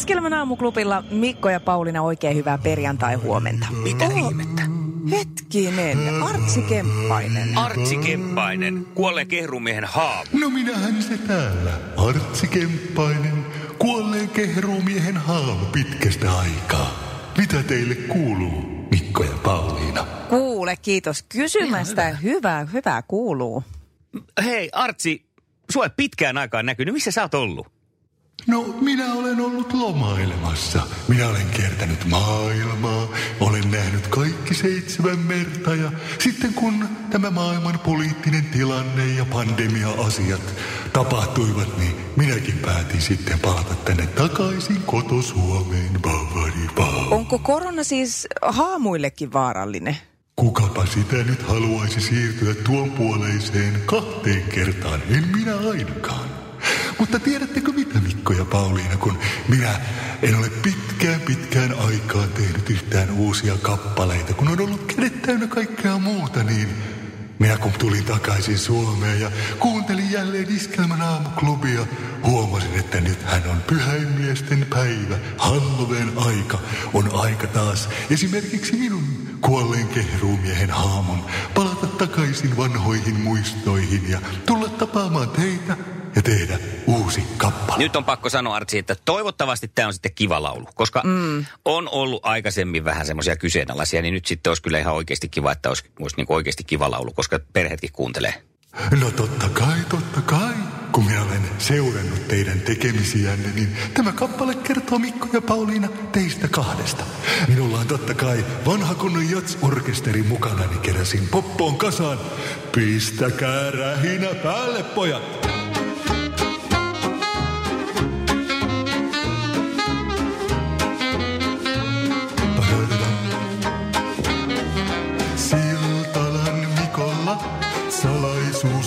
Iskelmän aamuklubilla Mikko ja Pauliina oikein hyvää perjantai-huomenta. Mitä Oh, ihmettä? Hetkinen, Artsi Kemppainen. Artsi Kemppainen, kuolleen kehrumiehen haamu. No minähän se täällä, Artsi Kemppainen, kuolleen kehruumiehen haamu pitkästä aikaa. Mitä teille kuuluu, Mikko ja Pauliina? Kuule, kiitos kysymästä. Hyvä, hyvä kuuluu. Hei Artsi, sua ei pitkään aikaan näkynyt. Missä sä oot ollut? No, minä olen ollut lomailemassa. Minä olen kiertänyt maailmaa, olen nähnyt kaikki seitsemän merta ja sitten kun tämä maailman poliittinen tilanne ja pandemia-asiat tapahtuivat, niin minäkin päätin sitten palata tänne takaisin koto Suomeen. Bavari. Onko korona siis haamuillekin vaarallinen? Kukapa sitä nyt haluaisi siirtyä tuon puoleiseen kahteen kertaan, en minä ainakaan. Mutta tiedättekö mitä, Mikko ja Pauliina, kun minä en ole pitkään pitkään aikaan tehnyt yhtään uusia kappaleita, kun on ollut kädet täynnä kaikkea muuta, niin minä kun tulin takaisin Suomeen ja kuuntelin jälleen Iskelmän aamuklubia, huomasin, että nythän on pyhäinmiesten päivä, Halloween aika, on aika taas. Esimerkiksi minun kuolleen kehruumiehen haamon palata takaisin vanhoihin muistoihin ja tulla tapaamaan teitä ja tehdä uusi kappale. Nyt on pakko sanoa Artsi, että toivottavasti tämä on sitten kiva laulu. Koska mm. on ollut aikaisemmin vähän semmoisia kyseenalaisia, niin nyt sitten olisi kyllä ihan oikeasti kiva, että olisi, olisi niin oikeasti kiva laulu, koska perheetkin kuuntelee. No totta kai, totta kai. Kun minä olen seurannut teidän tekemisiänne, niin tämä kappale kertoo Mikko ja Pauliina teistä kahdesta. Minulla on totta kai vanha kunnon jats-orkesteri mukana, niin keräsin poppoon kasaan. Pistäkää rähinä päälle, pojat!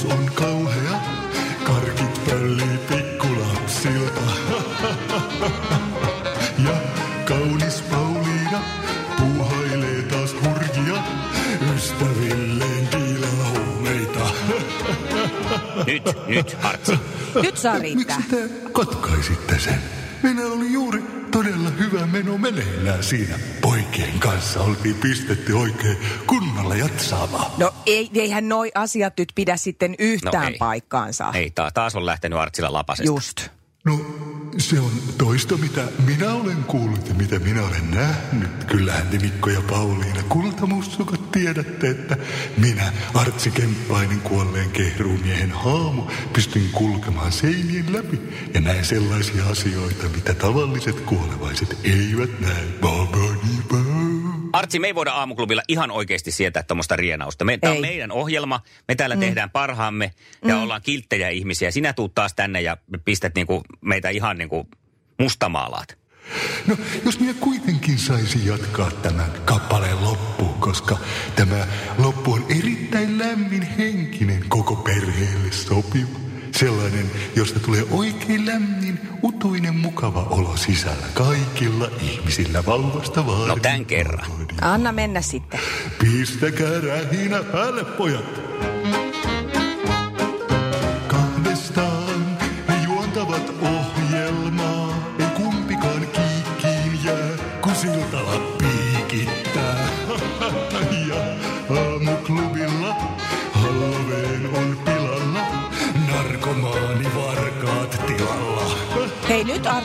On kauhea. Karkit pöllii pikkulapsilta. Ja kaunis Pauliina puuhailee taas hurjia. Ystävilleen diilaa huumeita. Nyt, nyt Artsi. Nyt saa riittää. Miksi te katkaisitte sen? Minä oli juuri todella hyvä meno meneillään siinä. Poikien kanssa oltiin pistetty oikein kunnolla jatsaamaan. No ei, eihän noi asiat nyt pidä sitten yhtään No ei. paikkaansa. Ei, ta- taas on lähtenyt Artsilla lapasesta. Just. No, se on toista, mitä minä olen kuullut ja mitä minä olen nähnyt. Kyllähän te Mikko ja Pauliina kultamussukot tiedätte, että minä, Artsi Kemppainen kuolleen kehruumiehen haamu, pystyn kulkemaan seinien läpi ja näen sellaisia asioita, mitä tavalliset kuolevaiset eivät näe. Bau. Artsi, me ei voida aamuklubilla ihan oikeasti sietää tuommoista rienausta. Me, tämä on Ei. meidän ohjelma, me täällä mm. tehdään parhaamme ja mm. ollaan kilttejä ihmisiä. Sinä tuut taas tänne ja pistät niinku meitä ihan niinku mustamaalaat. No, jos minä kuitenkin saisin jatkaa tämän kappaleen loppuun, koska tämä loppu on erittäin lämmin henkinen koko perheelle sopiva. Sellainen, josta tulee oikein lämmin, utuinen, mukava olo sisällä kaikilla ihmisillä vauvasta vaadin. No, tän kerran. Anna mennä sitten. Pistäkää rähinä päälle, pojat!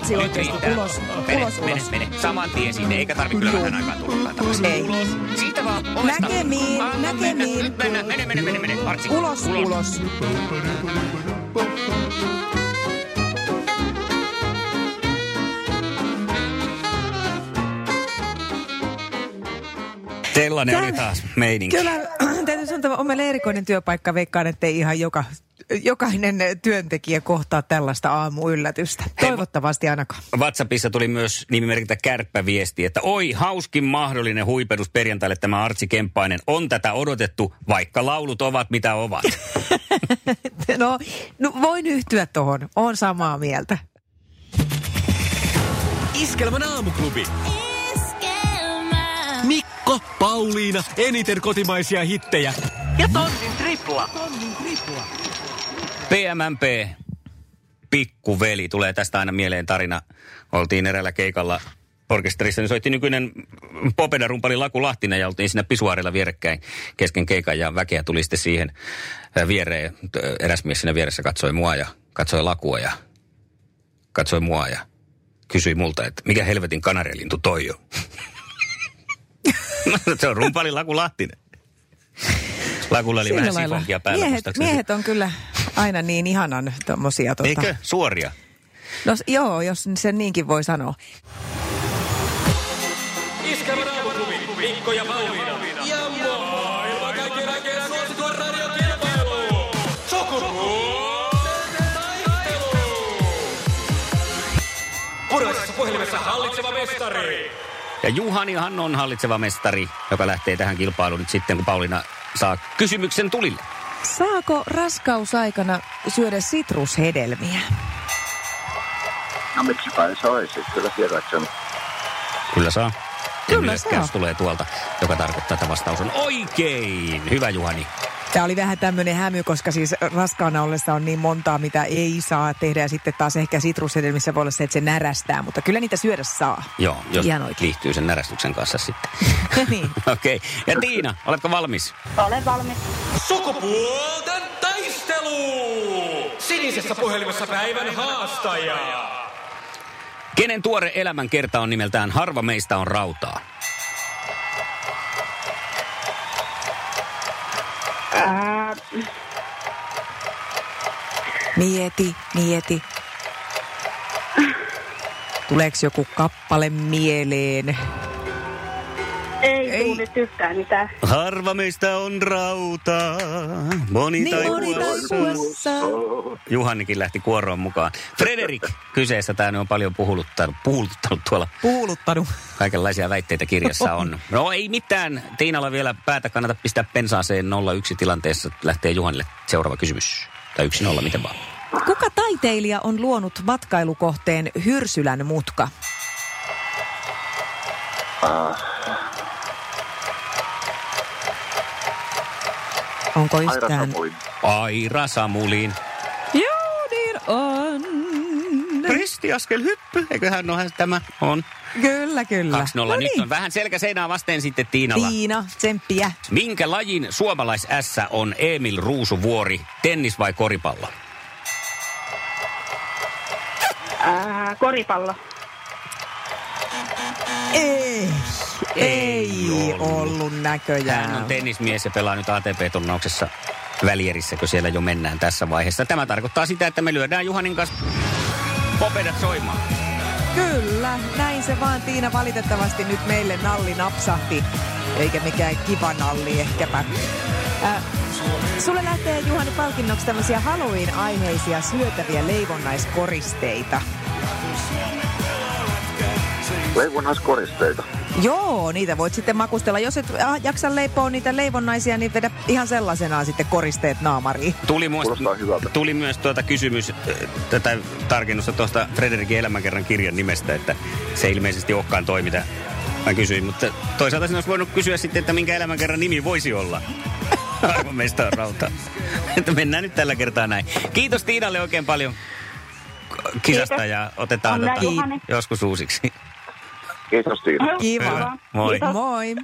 Riittää. ulos, mene, ulos, mene, ulos. mene. Saman tien sinne, eikä tarvitse kyllä vähän aikaa tulla takaisin. Ei. Ulos. Siitä vaan ovesta. Näkemiin, Anna näkemiin. Mennä. Nyt mennään. Mene, mene, mene, mene. Artsi. Ulos, ulos. Sellainen Tää- oli taas meininki. Kyllä, täytyy sanoa, että on meillä erikoinen työpaikka. Veikkaan, että ei ihan joka jokainen työntekijä kohtaa tällaista aamuyllätystä. Toivottavasti ainakaan. WhatsAppissa tuli myös nimimerkitä kärppäviesti, että oi, hauskin mahdollinen huipennus perjantaille tämä Artsi Kemppainen. On tätä odotettu, vaikka laulut ovat mitä ovat. No, no voin yhtyä tuohon. On samaa mieltä. Iskelmän aamuklubi. Mikko, Pauliina, eniten kotimaisia hittejä. Ja tonnin tripla. PMMP, pikkuveli, tulee tästä aina mieleen tarina. Oltiin eräällä keikalla orkesterissa, niin soitti nykyinen popeda-rumpali Laku Lahtinen ja oltiin siinä pisuaarilla vierekkäin kesken keikan ja väkeä tuli sitten siihen äh, viereen. Eräs mies siinä vieressä katsoi mua ja katsoi Lakua ja katsoi mua ja kysyi multa, että mikä helvetin kanarialintu toi on. Se on rumpali Laku Lahtinen. Lakulla oli Sillä vähän sifonkia päällä. Miehet, miehet on kyllä aina niin ihanan tommosia. Tota. Eikö? Suoria. No, joo, jos sen niinkin voi sanoa. Iskelmän aamuklubi. Mikko ja Pauliina. Ja maailman kaikkien aikeen suosituen radiokilpailu. Sukupuolten taistelu. Puraisessa puhelimessa hallitseva mestari. Ja Juhanihan on hallitseva mestari, joka lähtee tähän kilpailuun nyt sitten, kun Pauliina saa kysymyksen tulille. Saako raskausaikana syödä sitrushedelmiä? No miksipä ei saisi, kyllä tiedät sen. Kyllä saa. Kyllä saa. tulee tuolta, joka tarkoittaa, että vastaus on oikein. Hyvä Juhani. Tämä oli vähän tämmöinen hämy, koska siis raskaana ollessa on niin montaa, mitä ei saa tehdä. Ja sitten taas ehkä sitrushedelmissä voi olla se, että se närästää, mutta kyllä niitä syödä saa. Joo, jos Ihan oikein. liittyy sen närästyksen kanssa sitten. niin. Okei. Okay. Ja Tiina, oletko valmis? Olen valmis. Sukupuolten taistelu. Sinisessä puhelimessa päivän haastaja. Kenen tuore elämänkerta on nimeltään Harva meistä on rautaa? Mieti, mieti. Tuleeko joku kappale mieleen? Ei, mitään. Harva meistä on rautaa, moni Niin taipuessa. Juhanikin lähti kuoroon mukaan. Frederik kyseessä, tämä on paljon puhuluttanut, puhuluttanut tuolla. Puuluttanut. Kaikenlaisia väitteitä kirjassa on. No ei mitään. Tiinalla vielä päätä kannata pistää pensaaseen 0-1 tilanteessa. Lähtee Juhanille seuraava kysymys. Tai 1-0, miten vaan. Kuka taiteilija on luonut matkailukohteen Hyrsylän mutka? Onko Aira yhtään? Aira Samulin. Joo, niin on. Ristiaskel hyppy. Eiköhän ole tämä on. Kyllä, kyllä. 2-0. No Nyt niin. on vähän selkä seinää vasten sitten Tiinalla. Tiina, tsemppiä. Minkä lajin suomalais S on Emil Ruusuvuori? Tennis vai koripallo? Ää, koripallo. Ei, ei, Ei ollut. ollut. näköjään. Hän on tennismies ja pelaa nyt ATP-turnauksessa välierissä, kun siellä jo mennään tässä vaiheessa. Tämä tarkoittaa sitä, että me lyödään Juhanin kanssa popedat soimaan. Kyllä, näin se vaan Tiina valitettavasti nyt meille nalli napsahti. Eikä mikään kiva nalli ehkäpä. Äh, sulle lähtee Juhani palkinnoksi tämmöisiä Halloween-aiheisia syötäviä leivonnaiskoristeita. Leivonnaiskoristeita. Joo, niitä voit sitten makustella. Jos et ah, jaksa leipoa niitä leivonnaisia, niin vedä ihan sellaisenaan sitten koristeet naamariin. Tuli, muist, tuli myös tuota kysymys, äh, tätä tarkennusta tuosta Frederikin elämänkerran kirjan nimestä, että se ilmeisesti olekaan toi, mitä mä kysyin. Mutta toisaalta sinä olisi voinut kysyä sitten, että minkä elämänkerran nimi voisi olla. Arvo meistä on rauta. Että mennään nyt tällä kertaa näin. Kiitos Tiinalle oikein paljon kisasta Kiitos. ja otetaan tota, joskus uusiksi. Kiitos Tiina. Kiva. Moi. Kiitos. Moi.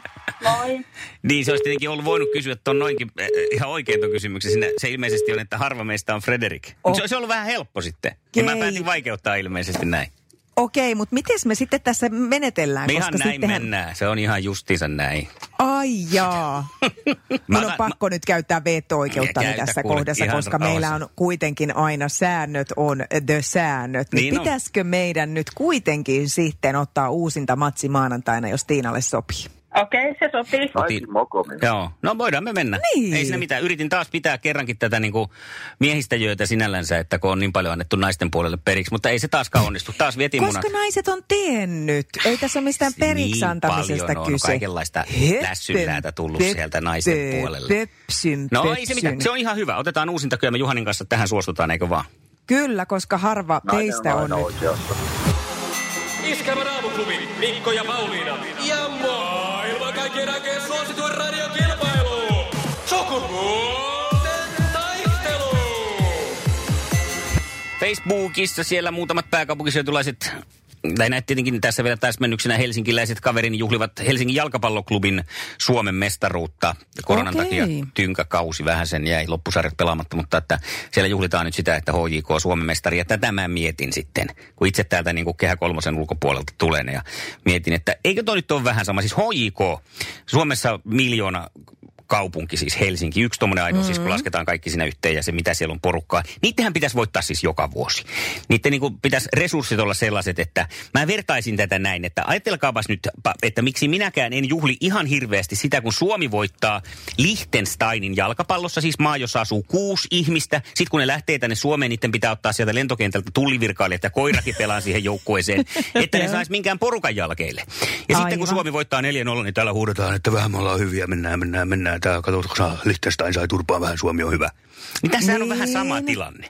Moi. Niin, se olisi tietenkin ollut voinut kysyä tuon noinkin äh, ihan oikein tuon kysymyksen. Siinä, se ilmeisesti on, että harva meistä on Frederik. Oh. Mutta se olisi ollut vähän helppo sitten. Ja mä päätin vaikeuttaa ilmeisesti näin. Okei, mutta miten me sitten tässä menetellään? Me ihan koska näin sittenhän... mennään. Se on ihan justiinsa näin. Ai jaa. Mä Mun on pakko nyt käyttää veto-oikeuttani Käytä tässä kohdassa, ihan koska rauhassa. meillä on kuitenkin aina säännöt on the säännöt. Niin, Niin on. pitäisikö meidän nyt kuitenkin sitten ottaa uusinta matsi maanantaina, jos Tiinalle sopii? Okei, okay, se sopii. Mokomin. Joo, no voidaan me mennä. Niin. Ei siinä mitään. Yritin taas pitää kerrankin tätä niin kuin miehistäjöitä sinällänsä, että kun on niin paljon annettu naisten puolelle periksi, mutta ei se taaskaan onnistu. Taas vietiin munat. Koska naiset on tiennyt. Ei tässä ole mistään periksi niin antamisesta paljon on kyse. kaikenlaista Heppen, lässynläätä tullut sieltä naisen puolelle. Pepsyn, No pepsyn. ei se mitään. Se on ihan hyvä. Otetaan uusinta kyllä me Juhanin kanssa tähän suostutaan, eikö vaan? Kyllä, koska harva Nainen teistä on aina nyt. Iskävä raamuklubi, Mikko ja Pauliina. Ja maailman suosituen. Sukupuolten taistelu. Facebookissa siellä muutamat pääkaupunkiseutilaiset, tai näet tietenkin tässä vielä täsmennyksenä helsinkiläiset kaverini juhlivat Helsingin jalkapalloklubin Suomen mestaruutta. Koronan Okei. takia tynkäkausi vähän sen jäi loppusarjat pelaamatta, mutta että siellä juhlitaan nyt sitä, että HJK on Suomen mestari. Ja tätä mä mietin sitten, kun itse täältä niin kuin Kehä Kolmosen ulkopuolelta tulen ja mietin, että eikö toi nyt ole vähän sama. Siis HJK, Suomessa miljoona kaupunki, siis Helsinki, yksi tuommoinen ainoa, mm-hmm. siis kun lasketaan kaikki siinä yhteen ja se mitä siellä on porukkaa. Niittenhän pitäisi voittaa siis joka vuosi. Niitten niin kuin pitäisi resurssit olla sellaiset, että mä vertaisin tätä näin, että ajatelkaapas nyt, että miksi minäkään en juhli ihan hirveästi sitä, kun Suomi voittaa Liechtensteinin jalkapallossa, siis maa, jossa asuu kuusi ihmistä. Sitten kun ne lähtee tänne Suomeen, niiden pitää ottaa sieltä lentokentältä tullivirkailijat ja koirakin pelaa siihen joukkueeseen, että ne saisi minkään porukan jälkeille. Ja sitten kun Aivan. Suomi voittaa 4-0, niin täällä huudetaan, että vähän me ollaan hyviä, mennään, mennään, mennään. Tää, katsotaan, saa, Liechtenstein sai turpaa vähän, Suomi on hyvä. Niin tässähän on vähän sama Niin. tilanne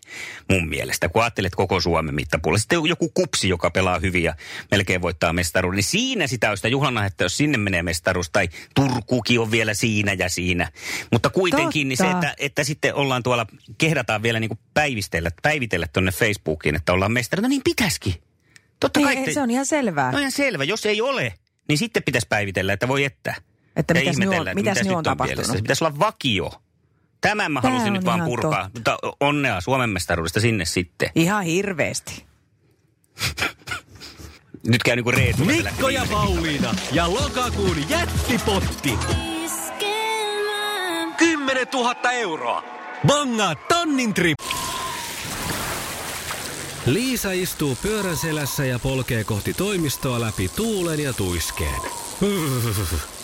mun mielestä, kun ajattelet koko Suomen mittapuolella. Sitten joku kupsi, joka pelaa hyvin ja melkein voittaa mestaruuden, niin siinä sitä on sitä juhlana, että jos sinne menee mestaruus, tai Turkukin on vielä siinä ja siinä. Mutta kuitenkin niin se, Totta. että, että sitten ollaan tuolla, kehdataan vielä niin kuin päivistellä, päivitellä tuonne Facebookiin, että ollaan mestari. No niin pitäisikin. Totta Niin, kai. te- se on ihan selvää. No ihan selvä. Jos ei ole, niin sitten pitäisi päivitellä, että voi että. Että Ja mitäs nyt on- ihmetellä, että mitäs nyt on tapahtunut. Se pitäisi olla vakio. Tämän mä Tää halusin on nyt vaan purkaa. Mutta onnea Suomen mestaruudesta sinne sitten. Ihan hirveästi. Nyt käy niin kuin Reetu. Mikko ja Pauliina ja lokakuun jättipotti. 10 000 euroa. Bongaa tonnin trip. Liisa istuu pyörän selässä ja polkee kohti toimistoa läpi tuulen ja tuiskeen.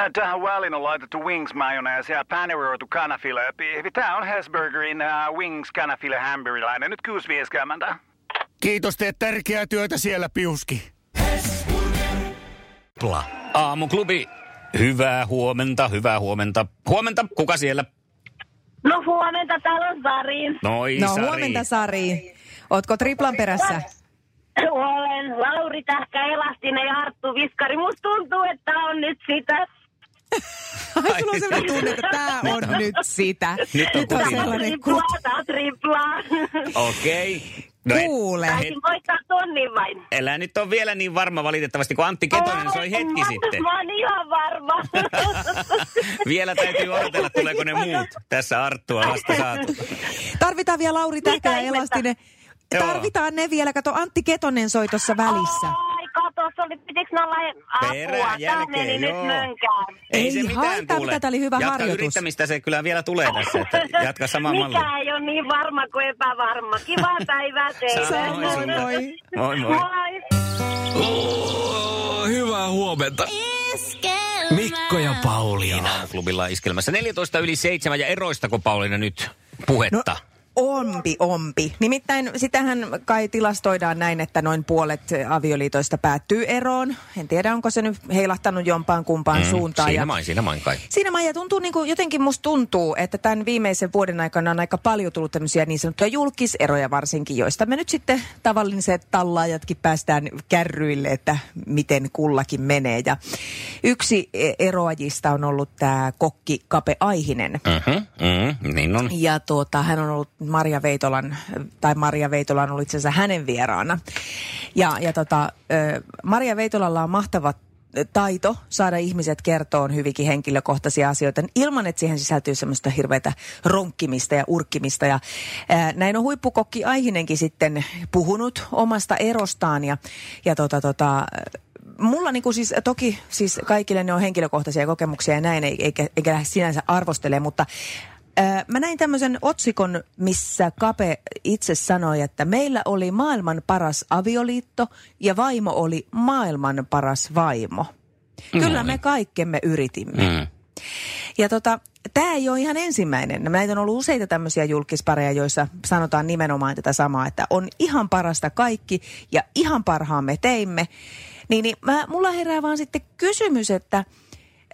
Äh, Tähän väliin on laitettu wings mayonnaise ja paneroitu kanafila. Tämä on Hesburgerin uh, wings kanafila hamburilainen. Nyt 6.50. Kiitos, teet tärkeää työtä siellä, Piuski. Pla. Aamuklubi. Hyvää huomenta, hyvää huomenta. Huomenta, kuka siellä? No huomenta, täällä on Sari. Noi, No Sari. huomenta Sari. Ootko triplan perässä? Olen Lauri Tähkä, Elastinen ja Arttu Viskari. Musta tuntuu, että on nyt sitä. Ai, sulla on sellainen tunne, että tää on nyt sitä. Nyt on nyt on sellainen kut... Triplaa, tää on triplaa. Okei. No et- Kuule. Taisin voittaa tonnin vain. Elää nyt on vielä niin varma valitettavasti, kun Antti Ketonen soi hetki mä, sitten. Mä oon ihan varma. Vielä täytyy odotella, tuleeko ne muut. Tässä Arttua vasta saatu. Tarvitaan vielä Lauri Tähkä ja? Elastinen. Tarvitaan ne vielä. Kato, Antti Ketonen soi tuossa välissä. Ai se oli, pitikö olla apua? Perään Tää jälkeen, meni joo. nyt mönkään. Ei se mitään haittaa, kuule. mitä tää oli hyvä Jatka harjoitus. yrittämistä, se kyllä vielä tulee tässä. Että jatka samaan malliin. Mikä ei ole niin varma kuin epävarma. Kivaa päivää teille. Samoin Moi, moi. Moi moi. Moi. Oh, hyvää huomenta. Mikko ja Pauliina. Klubilla iskelmässä 14 yli 7 ja eroistako Pauliina nyt puhetta? No, Ompi, ompi. Nimittäin sitähän kai tilastoidaan näin, että noin puolet avioliitoista päättyy eroon. En tiedä, onko se nyt heilahtanut jompaan kumpaan suuntaan. Mm, Siinä ja main, siinä main kai. Siinä Maija tuntuu, niin kuin, jotenkin musta tuntuu, että tämän viimeisen vuoden aikana on aika paljon tullut tämmöisiä niin sanottuja julkiseroja varsinkin, joista me nyt sitten tavalliset tallaajatkin päästään kärryille, että miten kullakin menee. Ja yksi e- eroajista on ollut tämä kokki Kape Aihinen. Mm-hmm, mm, niin on. Ja tuota, hän on ollut Maria Veitolan, tai Maria Veitola on ollut itse asiassa hänen vieraana. Ja, ja tota, Maria Veitolalla on mahtavat taito saada ihmiset kertoon hyvinkin henkilökohtaisia asioita ilman, että siihen sisältyy semmoista hirveätä ronkkimista ja urkkimista. Ja, ää, näin on huippukokki Aihinenkin sitten puhunut omasta erostaan ja, ja tota, tota, mulla niin kuin siis, toki siis kaikille ne on henkilökohtaisia kokemuksia ja näin, eikä, eikä sinänsä arvostele, mutta Mä näin tämmöisen otsikon, missä Kape itse sanoi, että meillä oli maailman paras avioliitto ja vaimo oli maailman paras vaimo. Kyllä me kaikkemme yritimme. Mm. Ja tota, tämä ei ole ihan ensimmäinen. Näitä on ollut useita tämmöisiä julkispareja, joissa sanotaan nimenomaan tätä samaa, että on ihan parasta kaikki ja ihan parhaamme teimme. Niin, niin mä, mulla herää vaan sitten kysymys, että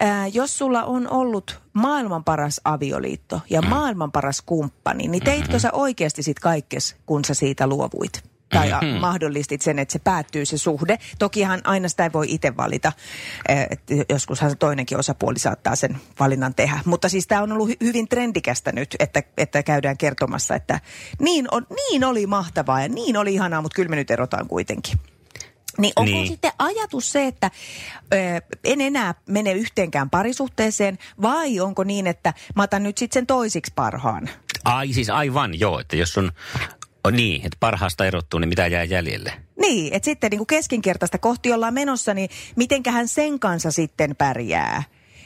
ää, jos sulla on ollut maailman paras avioliitto ja maailman paras kumppani, niin teitkö sä oikeasti sit kaikkes, kun sä siitä luovuit? Tai mm-hmm. mahdollistit sen, että se päättyy se suhde. Tokihan aina sitä ei voi itse valita. Eh, että joskushan se toinenkin osapuoli saattaa sen valinnan tehdä. Mutta siis tämä on ollut hy- hyvin trendikästä nyt, että, että käydään kertomassa, että niin, on, niin oli mahtavaa ja niin oli ihanaa, mutta kyllä me nyt erotaan kuitenkin. Niin onko niin. Sitten ajatus se, että ö, en enää mene yhteenkään parisuhteeseen, vai onko niin, että mä otan nyt sitten sen toisiksi parhaan? Ai siis aivan, joo, että jos on, on niin, että parhaasta erottuu, niin mitä jää jäljelle? Niin, että sitten niin kuin keskinkertaista kohti ollaan menossa, niin mitenköhän sen kanssa sitten pärjää?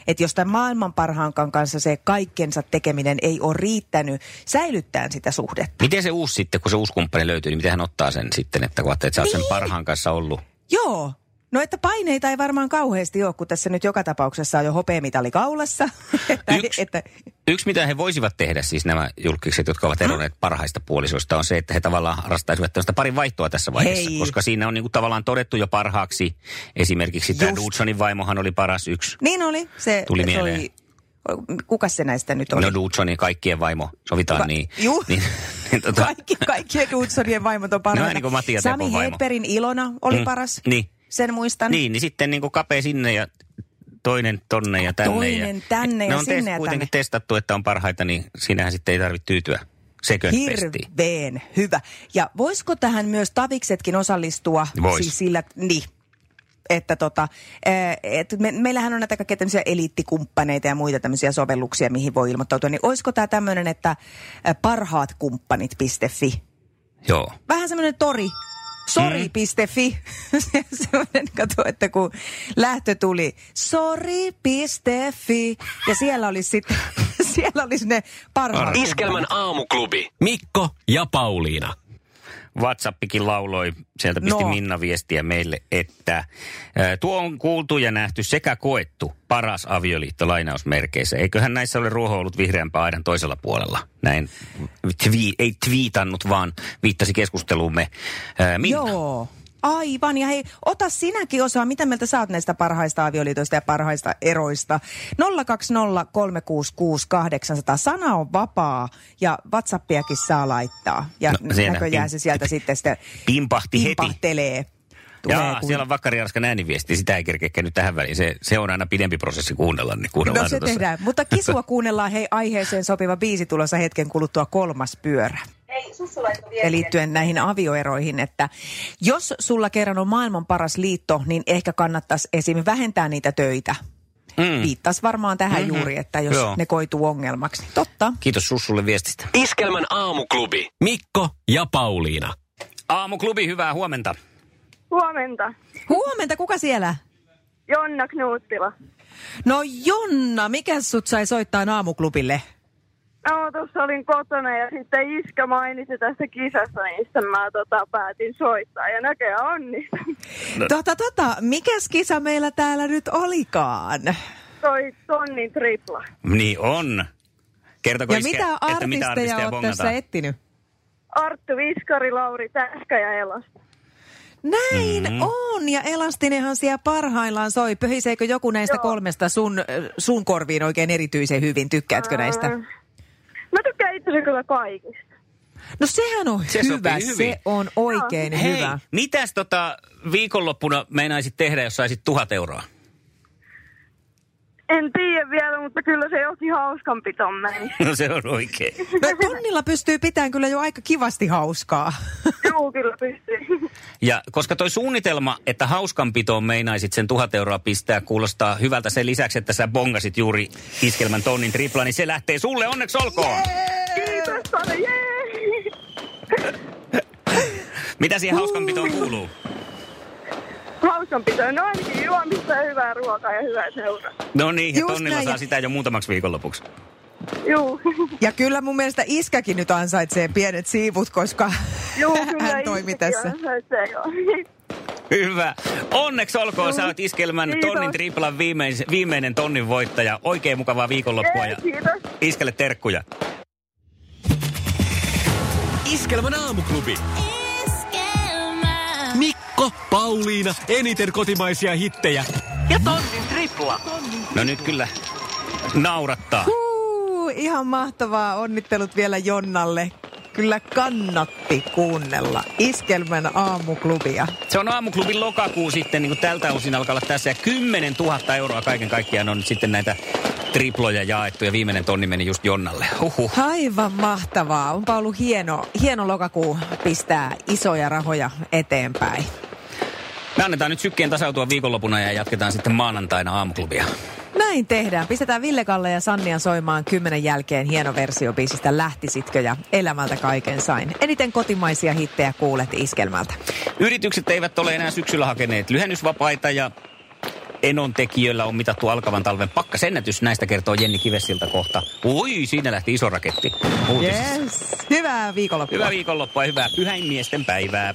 Että jos tämän maailman parhaankaan kanssa se kaikkensa tekeminen ei ole riittänyt säilyttää sitä suhdetta. Miten se uusi sitten, kun se uusi kumppani löytyy, niin miten hän ottaa sen sitten, että kun että sä oot sen Niin. parhaan kanssa ollut? Joo. No että paineita ei varmaan kauheasti ole, kun tässä nyt joka tapauksessa on jo hopeamitali kaulassa. että, Yksi, että, yksi, mitä he voisivat tehdä, siis nämä julkiset, jotka ovat eronneet parhaista puolisoista, on se, että he tavallaan harrastaisivat tällaista parin vaihtoa tässä vaiheessa. Hei. Koska siinä on niin kuin tavallaan todettu jo parhaaksi. Esimerkiksi tämä. Dudsonin vaimohan oli paras yksi. niin oli. Se, Tuli se mieleen. oli, kuka se näistä nyt oli? No Dudsonin kaikkien vaimo, sovitaan Va- niin. Juu. niin, niin tota, Kaikki, kaikkien Dudsonien vaimot on parhaita. No, niin kuin Matti Sami. Hedbergin Ilona oli Mm, paras. niin. Sen muistan. Niin, niin sitten niin kuin kapea sinne ja toinen tonne ja tänne. Toinen ja, tänne ja on sinne ja kuitenkin tänne. testattu, että on parhaita, niin siinähän sitten ei tarvitse tyytyä pestiin. Hirveän hyvä. Ja voisiko tähän myös taviksetkin osallistua? Vois. Siis sillä, niin, että tota, ää, et me, meillähän on näitä kaikkia tämmöisiä eliittikumppaneita ja muita tämmöisiä sovelluksia, mihin voi ilmoittautua. Niin olisiko tämä tämmöinen, että ää, parhaatkumppanit.fi? Joo. Vähän semmoinen tori. Sori.fi. Se- Semmoinen, kato, että kun lähtö tuli, sori.fi. Ja siellä olisi sitten, siellä olisi ne parhaat. Iskelmän aamuklubi. Mikko ja Pauliina. WhatsAppikin lauloi, sieltä pisti No. Minna viestiä meille, että tuo on kuultu ja nähty sekä koettu paras avioliitto lainausmerkeissä. Eiköhän näissä ole ruoho ollut vihreämpää aidan toisella puolella. Näin twi- ei twiitannut, vaan viittasi keskusteluumme ää, Minna. Joo. Aivan, ja hei, ota sinäkin osaa, mitä mieltä oot näistä parhaista avioliitoista ja parhaista eroista. 020366800. Sana on vapaa ja WhatsAppiakin saa laittaa. Ja No, siinä näköjään pim- se sieltä sitten sitä Pimpahti heti. pimpahtelee. Tulee Jaa, kuin- siellä on Vakkari Arskan ääniviesti, sitä ei kerkeä nyt tähän väliin. Se, se on aina pidempi prosessi kuunnella, niin kuunnellaan No se tuossa. tehdään, mutta kisua kuunnellaan hei aiheeseen sopiva biisi tulossa hetken kuluttua kolmas pyörä. Ja liittyen näihin avioeroihin, että jos sulla kerran on maailman paras liitto, niin ehkä kannattaisi esim. vähentää niitä töitä. Mm. Viittas varmaan tähän Mhm. juuri, että jos Joo. ne koituu ongelmaksi. Totta. Kiitos Sussulle viestistä. Iskelmän aamuklubi. Mikko ja Pauliina. Aamuklubi, hyvää huomenta. Huomenta. Huomenta, kuka siellä? Jonna Knuuttila. No Jonna, mikä sut sai soittaa aamuklubille? No, tuossa olin kotona ja sitten Iska mainitsi tästä kisasta, niin sitten mä tota, päätin soittaa ja näköjään onnistun. No. Tota, tota, mikäs kisa meillä täällä nyt olikaan? Toi tonnin tripla. Niin on. Kertoko Ja Iske, mitä että mitä artisteja bongataan? tässä etsinyt? Arttu Viskari, Lauri Tähkä ja Elasta. Näin Mhm. mm-hmm. on, ja Elastinenhan siellä parhaillaan soi. Pöhiseekö joku näistä Joo. kolmesta sun, äh, sun korviin oikein erityisen hyvin? Tykkäätkö näistä? Ää, Mä tykkään itse asiassa kyllä kaikista. No sehän on Se hyvä, se on oikein Hei, hyvä. mitäs tota viikonloppuna meinaisit tehdä, jos saisit tuhat euroa? En tiedä vielä, mutta kyllä se johonkin hauskanpitoon meni. No se on oikein. No tonnilla pystyy pitämään kyllä jo aika kivasti hauskaa. Joo, kyllä pystyy. Ja koska toi suunnitelma, että hauskanpitoon meinaisit sen tuhat euroa pistää, kuulostaa hyvältä sen lisäksi, että sä bongasit juuri iskelmän tonnin tripla, niin se lähtee sulle onneksi olkoon. Kiitos, Sane, jee! Mitä siihen hauskanpitoon kuuluu? Hauskanpitoon, no ainakin juomista ja hyvää ruokaa ja hyvää seuraa. No niin, ja Just tonnilla näin, saa sitä jo muutamaksi viikonlopuksi. Juu. Ja kyllä mun mielestä iskäkin nyt ansaitsee pienet siivut, koska Juu, kyllä hän toimi tässä. Se, joo. Hyvä. Onneksi olkoon, sä oot iskelmän Kiitos. tonnin triplan viimeis, viimeinen tonnin voittaja. Oikein mukavaa viikonloppua ja kiitos. iskelle terkkuja. Iskelmän aamuklubi. Mikko, Pauliina, eniten kotimaisia hittejä. No nyt kyllä naurattaa. Huu, ihan mahtavaa. Onnittelut vielä Jonnalle. Kyllä kannatti kuunnella Iskelmän aamuklubia. Se on aamuklubin lokakuu sitten, niin kuin tältä osin alkaa olla tässä. Ja 10 000 euroa kaiken kaikkiaan on sitten näitä triploja jaettu ja viimeinen tonni meni just Jonnalle. Huhhuh. Aivan mahtavaa. Onpa ollut hieno, hieno lokakuu pistää isoja rahoja eteenpäin. Me annetaan nyt sykkeen tasautua viikonlopuna ja jatketaan sitten maanantaina aamuklubia. Näin tehdään. Pistetään Ville Kalle ja Sannia soimaan kymmenen jälkeen hieno versio biisistä Lähtisitkö ja Elämältä kaiken sain. Eniten kotimaisia hittejä kuulet Iskelmältä. Yritykset eivät ole enää syksyllä hakeneet lyhennysvapaita ja Enon tekijöillä on mitattu alkavan talven pakkasennätys. Näistä kertoo Jenni Kivesiltä kohta. Ui, siinä lähti iso raketti. uutisissa. Yes. Hyvää viikonloppua. Hyvää viikonloppua ja hyvää pyhäinmiesten päivää.